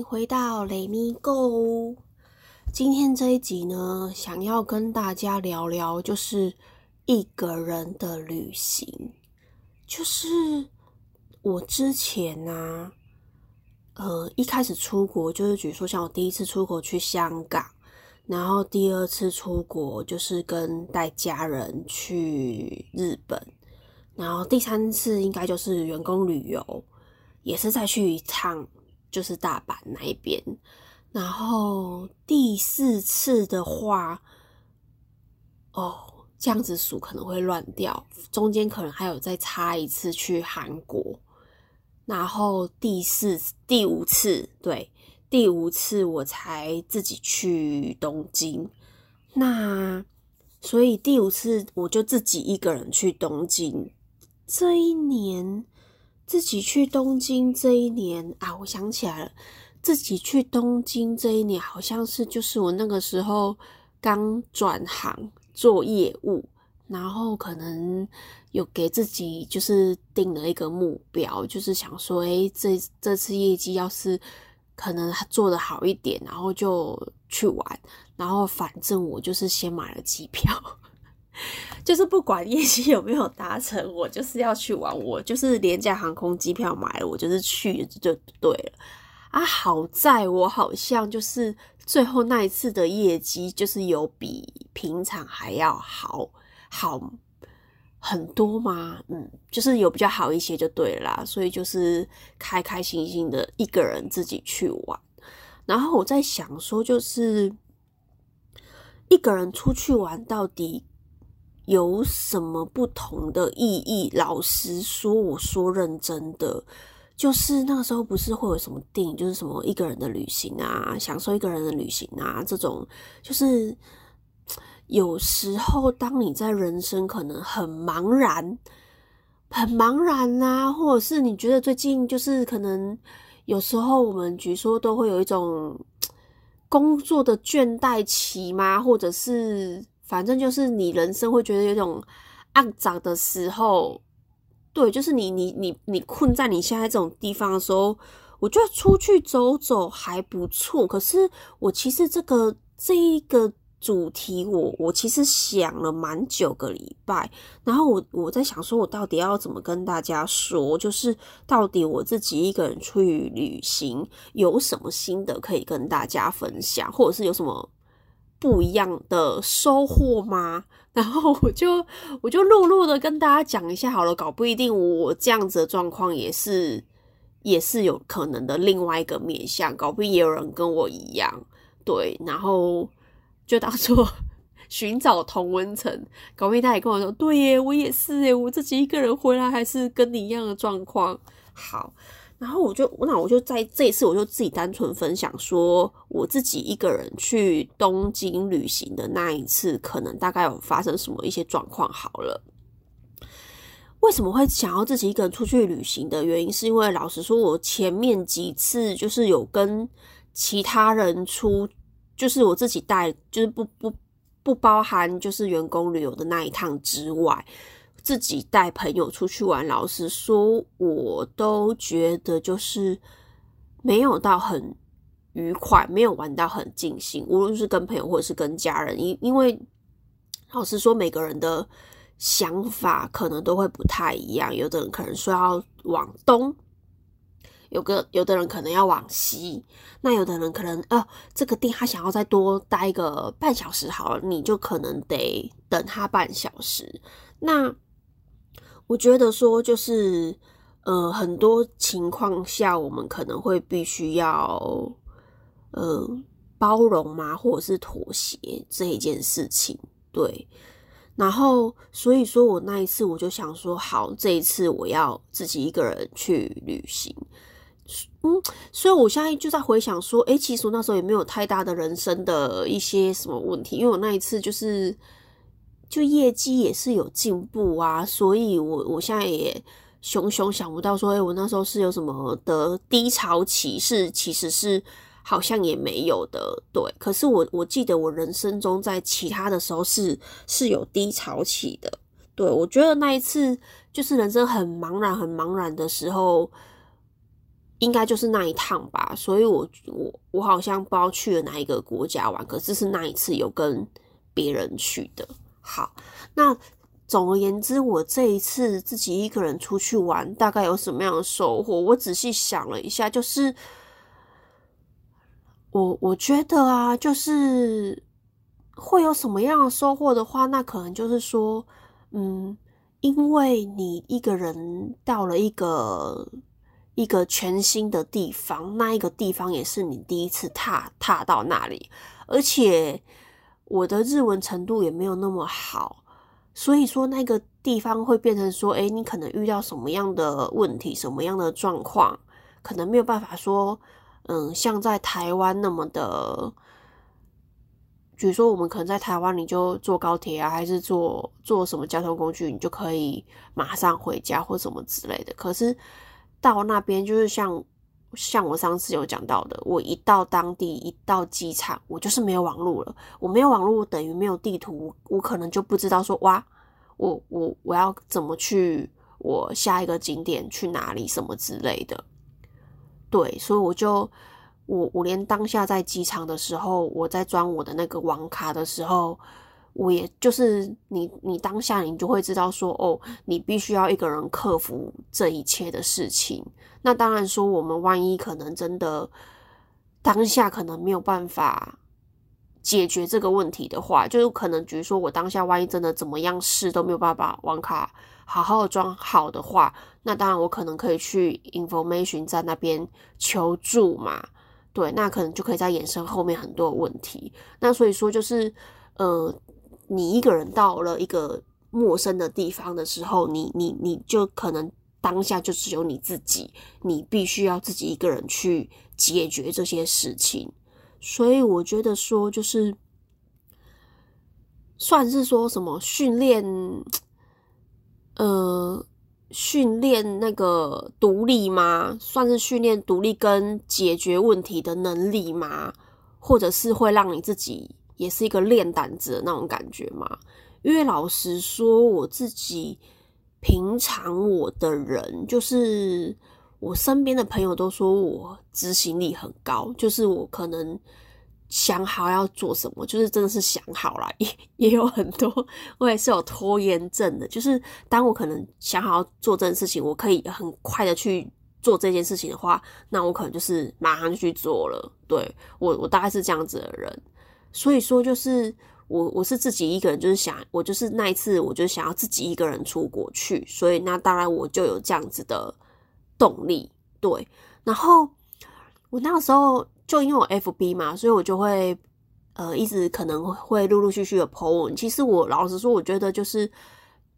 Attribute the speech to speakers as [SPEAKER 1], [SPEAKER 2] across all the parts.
[SPEAKER 1] 迎回到雷米 Go。今天这一集呢，想要跟大家聊聊，就是一个人的旅行。就是我之前呢，呃，一开始出国，就是比如说像我第一次出国去香港，然后第二次出国就是跟带家人去日本，然后第三次应该就是员工旅游，也是再去一趟。就是大阪那一边，然后第四次的话，哦，这样子数可能会乱掉，中间可能还有再插一次去韩国，然后第四、第五次，对，第五次我才自己去东京，那所以第五次我就自己一个人去东京，这一年。自己去东京这一年啊，我想起来了，自己去东京这一年好像是就是我那个时候刚转行做业务，然后可能有给自己就是定了一个目标，就是想说，哎，这这次业绩要是可能做的好一点，然后就去玩，然后反正我就是先买了机票。就是不管业绩有没有达成，我就是要去玩。我就是廉价航空机票买了，我就是去就对了啊。好在我好像就是最后那一次的业绩，就是有比平常还要好好很多嘛。嗯，就是有比较好一些就对了啦。所以就是开开心心的一个人自己去玩。然后我在想说，就是一个人出去玩到底。有什么不同的意义？老实说，我说认真的，就是那个时候不是会有什么电影，就是什么一个人的旅行啊，享受一个人的旅行啊，这种就是有时候当你在人生可能很茫然、很茫然啊，或者是你觉得最近就是可能有时候我们据说都会有一种工作的倦怠期吗？或者是？反正就是你人生会觉得有种暗涨的时候，对，就是你你你你困在你现在这种地方的时候，我觉得出去走走还不错。可是我其实这个这一个主题，我我其实想了蛮久个礼拜，然后我我在想说，我到底要怎么跟大家说，就是到底我自己一个人出去旅行有什么心得可以跟大家分享，或者是有什么。不一样的收获吗？然后我就我就陆陆的跟大家讲一下好了，搞不一定我这样子的状况也是也是有可能的另外一个面相，搞不定也有人跟我一样，对，然后就当做 寻找同温层，搞不定他也跟我说，对耶，我也是耶，我自己一个人回来还是跟你一样的状况，好。然后我就，那我就在这一次，我就自己单纯分享说，我自己一个人去东京旅行的那一次，可能大概有发生什么一些状况。好了，为什么会想要自己一个人出去旅行的原因，是因为老实说，我前面几次就是有跟其他人出，就是我自己带，就是不不不包含就是员工旅游的那一趟之外。自己带朋友出去玩，老实说，我都觉得就是没有到很愉快，没有玩到很尽兴。无论是跟朋友或者是跟家人，因因为老实说，每个人的想法可能都会不太一样。有的人可能说要往东，有个有的人可能要往西，那有的人可能呃，这个店他想要再多待个半小时，好了，你就可能得等他半小时。那我觉得说就是，呃，很多情况下我们可能会必须要，呃，包容嘛，或者是妥协这一件事情，对。然后，所以说我那一次我就想说，好，这一次我要自己一个人去旅行。嗯，所以我现在就在回想说，诶，其实我那时候也没有太大的人生的一些什么问题，因为我那一次就是。就业绩也是有进步啊，所以我我现在也熊熊想不到说，哎，我那时候是有什么的低潮期，是其实是好像也没有的，对。可是我我记得我人生中在其他的时候是是有低潮期的，对。我觉得那一次就是人生很茫然很茫然的时候，应该就是那一趟吧，所以我我我好像不知道去了哪一个国家玩，可是是那一次有跟别人去的。好，那总而言之，我这一次自己一个人出去玩，大概有什么样的收获？我仔细想了一下，就是我我觉得啊，就是会有什么样的收获的话，那可能就是说，嗯，因为你一个人到了一个。一个全新的地方，那一个地方也是你第一次踏踏到那里，而且我的日文程度也没有那么好，所以说那个地方会变成说，哎，你可能遇到什么样的问题，什么样的状况，可能没有办法说，嗯，像在台湾那么的，比如说我们可能在台湾，你就坐高铁啊，还是坐坐什么交通工具，你就可以马上回家或什么之类的，可是。到那边就是像像我上次有讲到的，我一到当地，一到机场，我就是没有网络了。我没有网络等于没有地图，我可能就不知道说哇，我我我要怎么去我下一个景点去哪里什么之类的。对，所以我就我我连当下在机场的时候，我在装我的那个网卡的时候。我也就是你，你当下你就会知道说，哦，你必须要一个人克服这一切的事情。那当然说，我们万一可能真的当下可能没有办法解决这个问题的话，就是可能比如说我当下万一真的怎么样试都没有办法网卡好好的装好的话，那当然我可能可以去 information 在那边求助嘛。对，那可能就可以再衍生后面很多问题。那所以说就是呃。你一个人到了一个陌生的地方的时候，你你你就可能当下就只有你自己，你必须要自己一个人去解决这些事情。所以我觉得说，就是算是说什么训练，呃，训练那个独立吗？算是训练独立跟解决问题的能力吗？或者是会让你自己？也是一个练胆子的那种感觉嘛，因为老实说，我自己平常我的人，就是我身边的朋友都说我执行力很高，就是我可能想好要做什么，就是真的是想好了，也 也有很多，我也是有拖延症的，就是当我可能想好要做这件事情，我可以很快的去做这件事情的话，那我可能就是马上就去做了。对我，我大概是这样子的人。所以说，就是我我是自己一个人，就是想我就是那一次，我就想要自己一个人出国去，所以那当然我就有这样子的动力，对。然后我那个时候就因为我 FB 嘛，所以我就会呃一直可能会陆陆续续的 po 文。其实我老实说，我觉得就是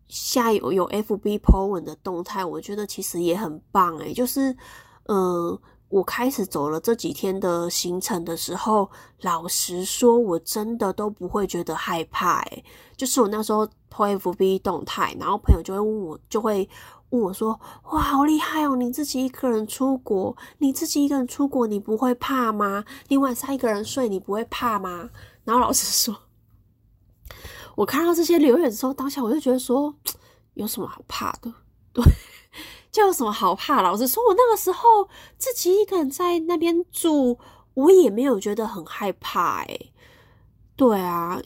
[SPEAKER 1] 下有有 FB po 文的动态，我觉得其实也很棒诶，就是嗯。我开始走了这几天的行程的时候，老实说，我真的都不会觉得害怕。诶就是我那时候 pfb 动态，然后朋友就会问我，就会问我说：“哇，好厉害哦！你自己一个人出国，你自己一个人出国，你不会怕吗？你晚上一个人睡，你不会怕吗？”然后老实说，我看到这些留言的时候，当下我就觉得说，有什么好怕的？对。就有什么好怕？老实说，我那个时候自己一个人在那边住，我也没有觉得很害怕。哎，对啊，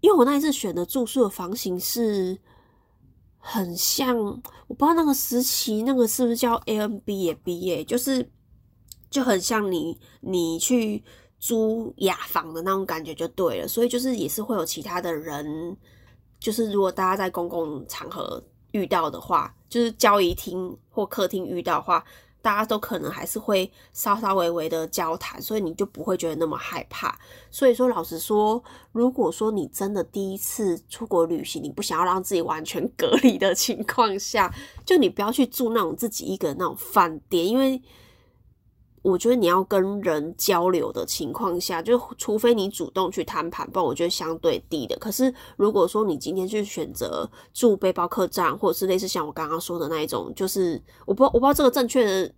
[SPEAKER 1] 因为我那一次选的住宿的房型是很像，我不知道那个时期那个是不是叫 A N B 也 B 耶，就是就很像你你去租雅房的那种感觉就对了。所以就是也是会有其他的人，就是如果大家在公共场合。遇到的话，就是交易厅或客厅遇到的话，大家都可能还是会稍稍微微的交谈，所以你就不会觉得那么害怕。所以说，老实说，如果说你真的第一次出国旅行，你不想要让自己完全隔离的 情况下，就你不要去住那种自己一个人那种饭店，因为。我觉得你要跟人交流的情况下，就除非你主动去摊牌，不然我觉得相对低的。可是如果说你今天去选择住背包客栈，或者是类似像我刚刚说的那一种，就是我不我不知道这个正确的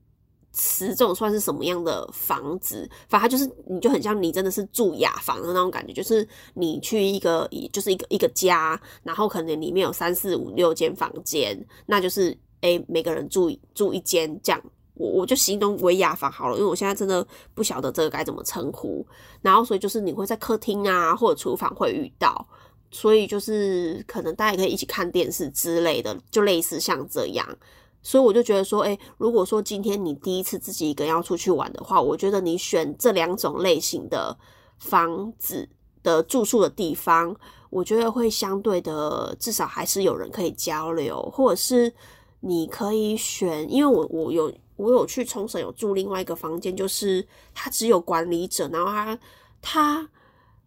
[SPEAKER 1] 词，这种算是什么样的房子？反正就是你就很像你真的是住雅房的那种感觉，就是你去一个就是一个一个家，然后可能里面有三四五六间房间，那就是诶每个人住住一间这样。我我就形容为雅房好了，因为我现在真的不晓得这个该怎么称呼。然后所以就是你会在客厅啊或者厨房会遇到，所以就是可能大家也可以一起看电视之类的，就类似像这样。所以我就觉得说，哎，如果说今天你第一次自己一个人要出去玩的话，我觉得你选这两种类型的房子的住宿的地方，我觉得会相对的至少还是有人可以交流，或者是你可以选，因为我我有我有去冲绳有住另外一个房间，就是他只有管理者，然后他他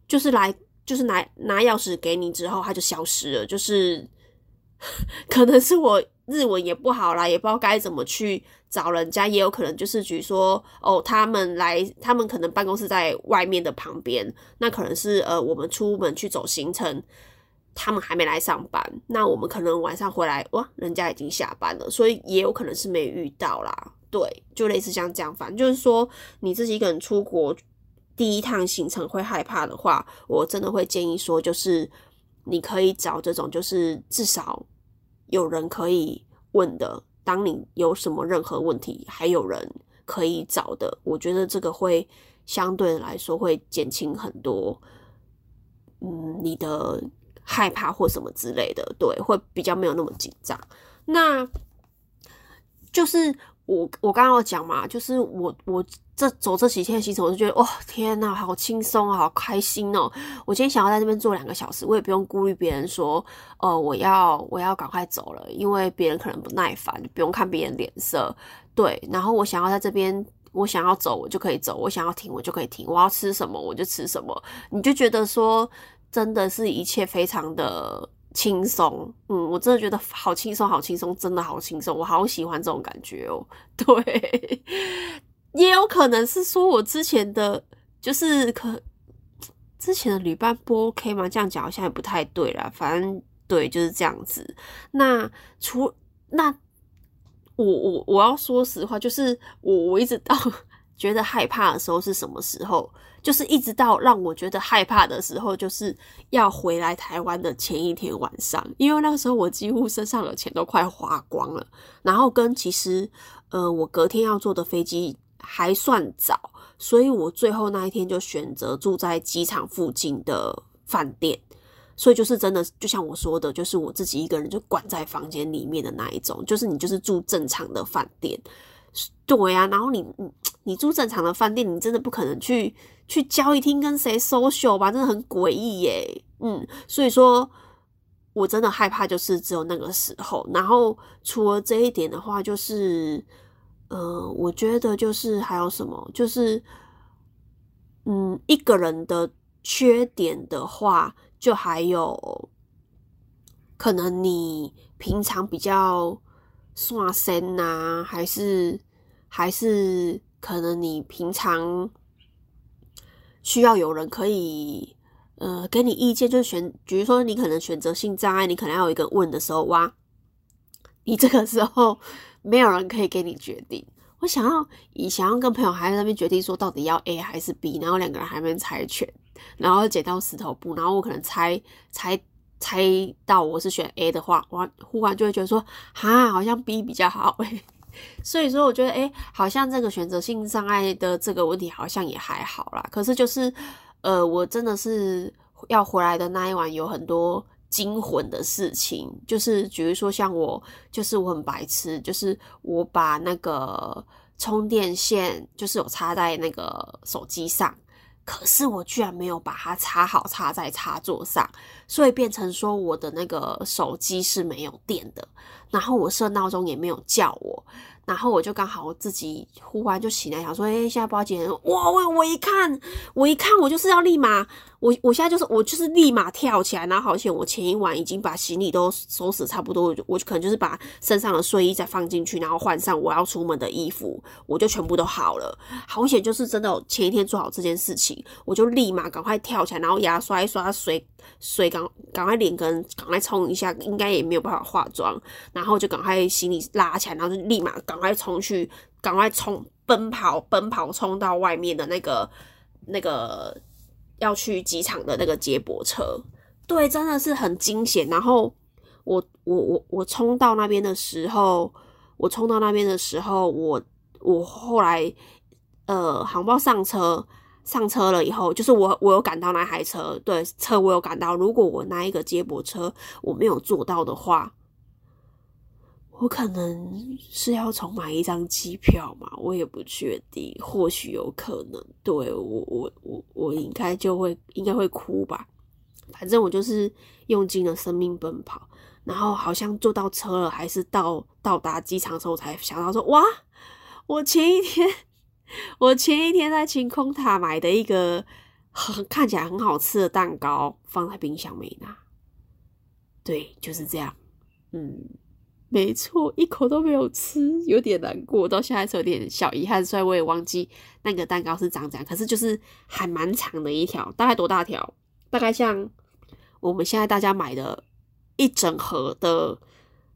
[SPEAKER 1] 就是来就是拿拿钥匙给你之后他就消失了，就是 可能是我。日文也不好啦，也不知道该怎么去找人家，也有可能就是比如说哦，他们来，他们可能办公室在外面的旁边，那可能是呃，我们出门去走行程，他们还没来上班，那我们可能晚上回来，哇，人家已经下班了，所以也有可能是没遇到啦。对，就类似像这样，反正就是说你自己一个人出国第一趟行程会害怕的话，我真的会建议说，就是你可以找这种，就是至少。有人可以问的，当你有什么任何问题，还有人可以找的，我觉得这个会相对来说会减轻很多，嗯，你的害怕或什么之类的，对，会比较没有那么紧张。那就是。我我刚刚讲嘛，就是我我这走这几天行程，我就觉得哇天呐，好轻松，好开心哦！我今天想要在这边坐两个小时，我也不用顾虑别人说，呃，我要我要赶快走了，因为别人可能不耐烦，不用看别人脸色。对，然后我想要在这边，我想要走，我就可以走；我想要停，我就可以停；我要吃什么，我就吃什么。你就觉得说，真的是一切非常的。轻松，嗯，我真的觉得好轻松，好轻松，真的好轻松，我好喜欢这种感觉哦。对，也有可能是说我之前的，就是可之前的旅伴不 OK 吗？这样讲好像也不太对啦。反正对，就是这样子。那除那我我我要说实话，就是我我一直到 觉得害怕的时候是什么时候？就是一直到让我觉得害怕的时候，就是要回来台湾的前一天晚上，因为那个时候我几乎身上的钱都快花光了。然后跟其实，呃，我隔天要坐的飞机还算早，所以我最后那一天就选择住在机场附近的饭店。所以就是真的，就像我说的，就是我自己一个人就关在房间里面的那一种，就是你就是住正常的饭店。对呀，然后你你住正常的饭店，你真的不可能去去交易厅跟谁 social 吧，真的很诡异耶。嗯，所以说我真的害怕，就是只有那个时候。然后除了这一点的话，就是嗯，我觉得就是还有什么，就是嗯，一个人的缺点的话，就还有可能你平常比较刷身呐，还是。还是可能你平常需要有人可以呃给你意见，就选，比如说你可能选择性障碍，你可能要有一个问的时候，哇，你这个时候 没有人可以给你决定。我想要以想要跟朋友还在那边决定说到底要 A 还是 B，然后两个人还没猜拳，然后剪刀石头布，然后我可能猜猜猜到我是选 A 的话，我忽然就会觉得说，哈，好像 B 比较好诶。所以说，我觉得，哎，好像这个选择性障碍的这个问题好像也还好啦。可是就是，呃，我真的是要回来的那一晚有很多惊魂的事情，就是比如说像我，就是我很白痴，就是我把那个充电线就是有插在那个手机上。可是我居然没有把它插好，插在插座上，所以变成说我的那个手机是没有电的，然后我设闹钟也没有叫我。然后我就刚好自己忽然就醒来，想说，哎，现在不要紧。哇，我我一看，我一看，我就是要立马，我我现在就是我就是立马跳起来。然后好险，我前一晚已经把行李都收拾差不多，我就可能就是把身上的睡衣再放进去，然后换上我要出门的衣服，我就全部都好了。好险，就是真的前一天做好这件事情，我就立马赶快跳起来，然后牙刷一刷水。水赶赶快脸跟赶快冲一下，应该也没有办法化妆，然后就赶快行李拉起来，然后就立马赶快冲去，赶快冲奔跑奔跑冲到外面的那个那个要去机场的那个接驳车，对，真的是很惊险。然后我我我我冲到那边的时候，我冲到那边的时候，我我后来呃航报上车上车了以后，就是我我有赶到那台车，对车我有赶到。如果我那一个接驳车我没有坐到的话，我可能是要重买一张机票嘛，我也不确定，或许有可能。对我我我我应该就会应该会哭吧。反正我就是用尽了生命奔跑，然后好像坐到车了，还是到到达机场的时候才想到说，哇，我前一天我前一天在晴空塔买的一个很看起来很好吃的蛋糕放在冰箱没拿。对，就是这样。嗯，没错，一口都没有吃，有点难过，到现在是有点小遗憾，虽然我也忘记那个蛋糕是长这样。可是就是还蛮长的一条，大概多大条？大概像我们现在大家买的一整盒的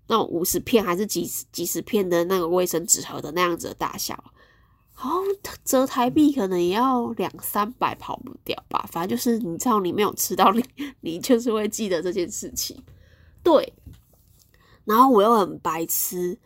[SPEAKER 1] 那种五十片还是几十几十片的那个卫生纸盒的那样子的大小，好折台币可能也要两三百跑不掉吧。反正就是你知道你没有吃到，你 你就是会记得这件事情。对，然后我又很白痴，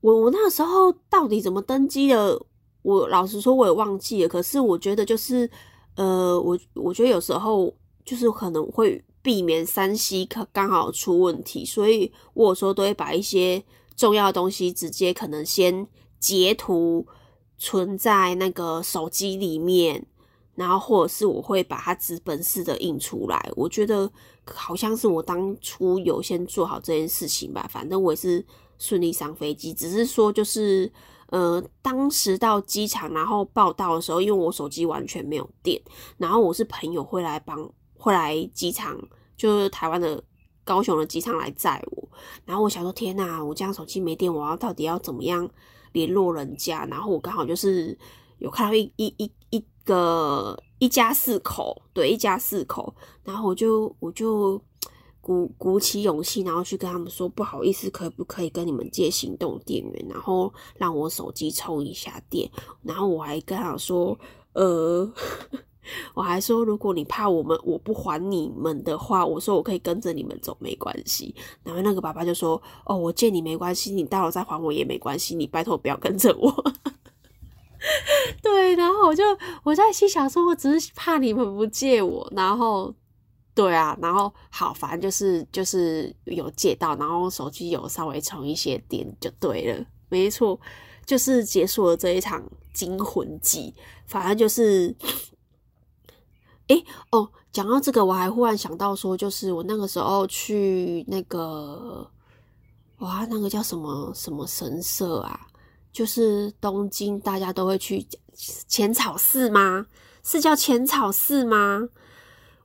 [SPEAKER 1] 我我那时候到底怎么登机的？我老实说我也忘记了。可是我觉得就是呃，我我觉得有时候。就是可能会避免三 C 可刚好出问题，所以我有时候都会把一些重要的东西直接可能先截图存在那个手机里面，然后或者是我会把它纸本式的印出来。我觉得好像是我当初有先做好这件事情吧，反正我也是顺利上飞机，只是说就是。呃，当时到机场然后报到的时候，因为我手机完全没有电，然后我是朋友会来帮。会来机场，就是台湾的高雄的机场来载我。然后我想说，天呐，我这样手机没电，我要到底要怎么样联络人家？然后我刚好就是有看到一一一一个一家四口，对，一家四口。然后我就我就鼓鼓起勇气，然后去跟他们说，不好意思，可不可以跟你们借行动电源，然后让我手机充一下电？然后我还跟他说，呃。我还说，如果你怕我们我不还你们的话，我说我可以跟着你们走，没关系。然后那个爸爸就说：“哦，我借你没关系，你到了再还我也没关系，你拜托不要跟着我。” 对，然后我就我在心想说，我只是怕你们不借我。然后，对啊，然后好，反正就是就是有借到，然后手机有稍微充一些电就对了，没错，就是结束了这一场惊魂记。反正就是。哎哦，讲到这个，我还忽然想到说，就是我那个时候去那个，哇，那个叫什么什么神社啊？就是东京大家都会去浅草寺吗？是叫浅草寺吗？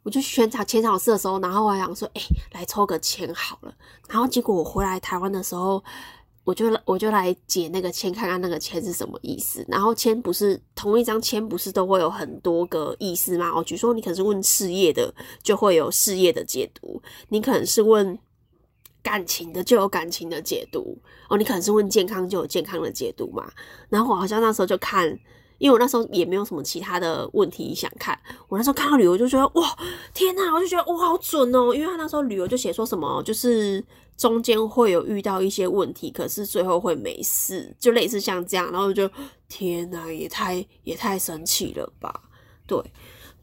[SPEAKER 1] 我就去浅草浅草寺的时候，然后我想说，哎，来抽个签好了。然后结果我回来台湾的时候。我就我就来解那个签，看看那个签是什么意思。然后签不是同一张签，不是都会有很多个意思吗？我，比如说你可能是问事业的，就会有事业的解读；你可能是问感情的，就有感情的解读。哦，你可能是问健康，就有健康的解读嘛。然后我好像那时候就看，因为我那时候也没有什么其他的问题想看。我那时候看到旅游就觉得哇，天呐，我就觉得哇，好准哦！因为他那时候旅游就写说什么，就是。中间会有遇到一些问题，可是最后会没事，就类似像这样，然后就天哪，也太也太神奇了吧？对，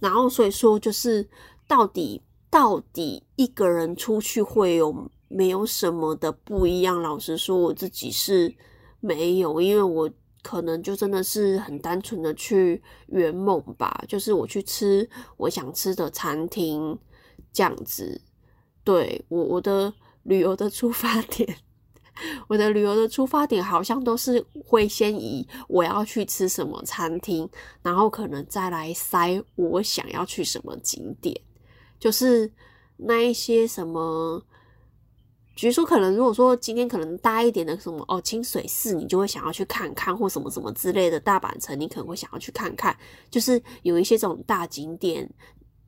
[SPEAKER 1] 然后所以说就是到底到底一个人出去会有没有什么的不一样？老实说，我自己是没有，因为我可能就真的是很单纯的去圆梦吧，就是我去吃我想吃的餐厅这样子。对我我的。旅游的出发点，我的旅游的出发点好像都是会先以我要去吃什么餐厅，然后可能再来塞我想要去什么景点，就是那一些什么，比如说可能如果说今天可能大一点的什么哦清水寺，你就会想要去看看，或什么什么之类的大阪城，你可能会想要去看看，就是有一些这种大景点，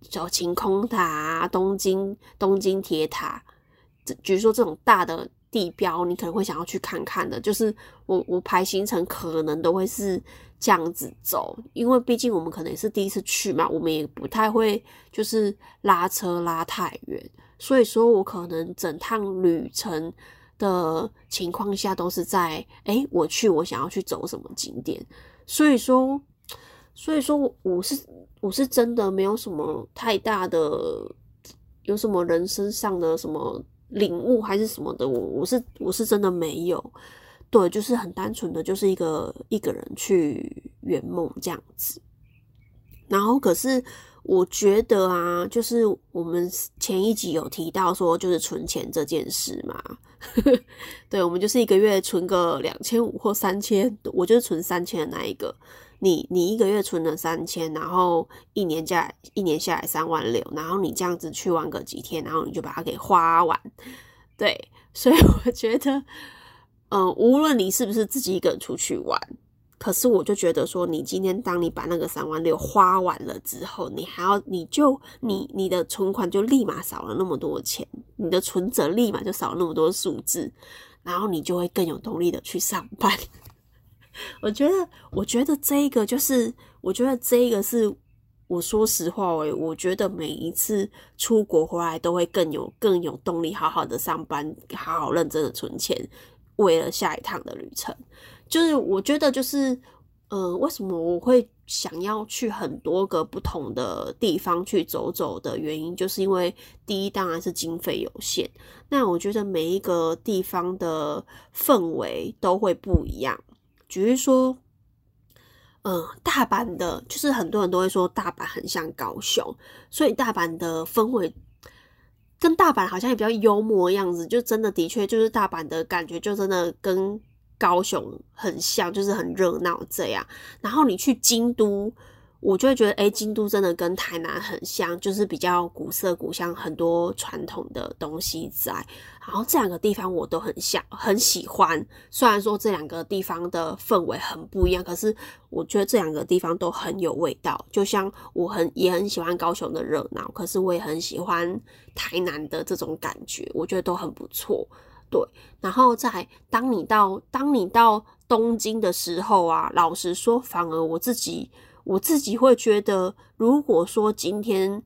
[SPEAKER 1] 叫晴空塔、东京东京铁塔。比如说这种大的地标，你可能会想要去看看的，就是我我排行程可能都会是这样子走，因为毕竟我们可能也是第一次去嘛，我们也不太会就是拉车拉太远，所以说我可能整趟旅程的情况下，都是在哎，我去我想要去走什么景点，所以说，所以说我是我是真的没有什么太大的，有什么人生上的什么领悟还是什么的，我我是我是真的没有，对，就是很单纯的就是一个一个人去圆梦这样子，然后可是。我觉得啊，就是我们前一集有提到说，就是存钱这件事嘛。对，我们就是一个月存个两千五或三千，我就是存三千的那一个。你你一个月存了三千，然后一年下一年下来三万六，然后你这样子去玩个几天，然后你就把它给花完。对，所以我觉得，嗯，无论你是不是自己一个人出去玩。可是我就觉得说，你今天当你把那个三万六花完了之后，你还要，你就你你的存款就立马少了那么多钱，你的存折立马就少了那么多数字，然后你就会更有动力的去上班。我觉得，我觉得这一个就是，我觉得这一个是，我说实话，我我觉得每一次出国回来都会更有更有动力，好好的上班，好好认真的存钱，为了下一趟的旅程。就是我觉得，就是，呃，为什么我会想要去很多个不同的地方去走走的原因，就是因为第一当然是经费有限。那我觉得每一个地方的氛围都会不一样。只是说，嗯，大阪的，就是很多人都会说大阪很像高雄，所以大阪的氛围跟大阪好像也比较幽默样子，就真的的确就是大阪的感觉，就真的跟。高雄很像，就是很热闹这样。然后你去京都，我就会觉得，哎，京都真的跟台南很像，就是比较古色古香，很多传统的东西在。然后这两个地方我都很想很喜欢。虽然说这两个地方的氛围很不一样，可是我觉得这两个地方都很有味道。就像我很也很喜欢高雄的热闹，可是我也很喜欢台南的这种感觉，我觉得都很不错。对，然后在当你到当你到东京的时候啊，老实说，反而我自己我自己会觉得，如果说今天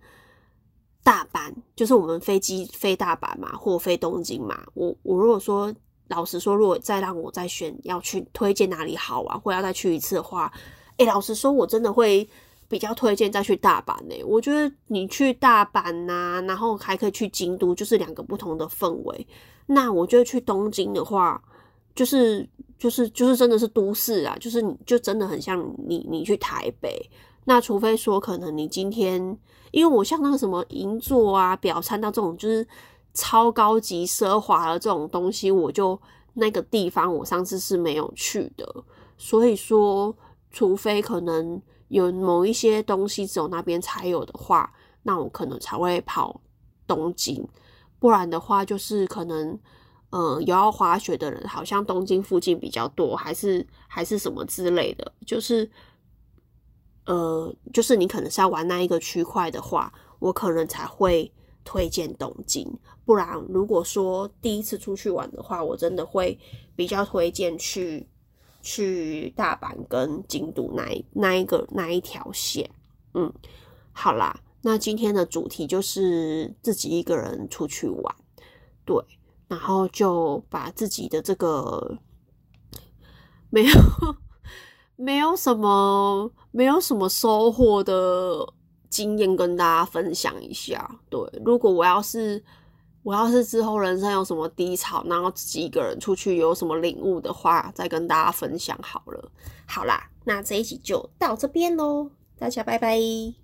[SPEAKER 1] 大阪就是我们飞机飞大阪嘛，或飞东京嘛，我我如果说老实说，如果再让我再选要去推荐哪里好玩，或要再去一次的话，诶，老实说，我真的会比较推荐再去大阪呢。我觉得你去大阪呐，然后还可以去京都，就是两个不同的氛围。那我觉得去东京的话，就是就是就是真的是都市啊，就是你就真的很像你你去台北。那除非说可能你今天，因为我像那个什么银座啊、表参道这种就是超高级奢华的这种东西，我就那个地方我上次是没有去的。所以说，除非可能有某一些东西只有那边才有的话，那我可能才会跑东京。不然的话，就是可能，嗯，有要滑雪的人，好像东京附近比较多，还是还是什么之类的，就是，呃，就是你可能是要玩那一个区块的话，我可能才会推荐东京。不然，如果说第一次出去玩的话，我真的会比较推荐去去大阪跟京都那一那一个那一条线。嗯，好啦。那今天的主题就是自己一个人出去玩，对，然后就把自己的这个没有 没有什么没有什么收获的经验跟大家分享一下。对，如果我要是我要是之后人生有什么低潮，然后自己一个人出去有什么领悟的话，再跟大家分享好了。好啦，那这一集就到这边喽，大家拜拜。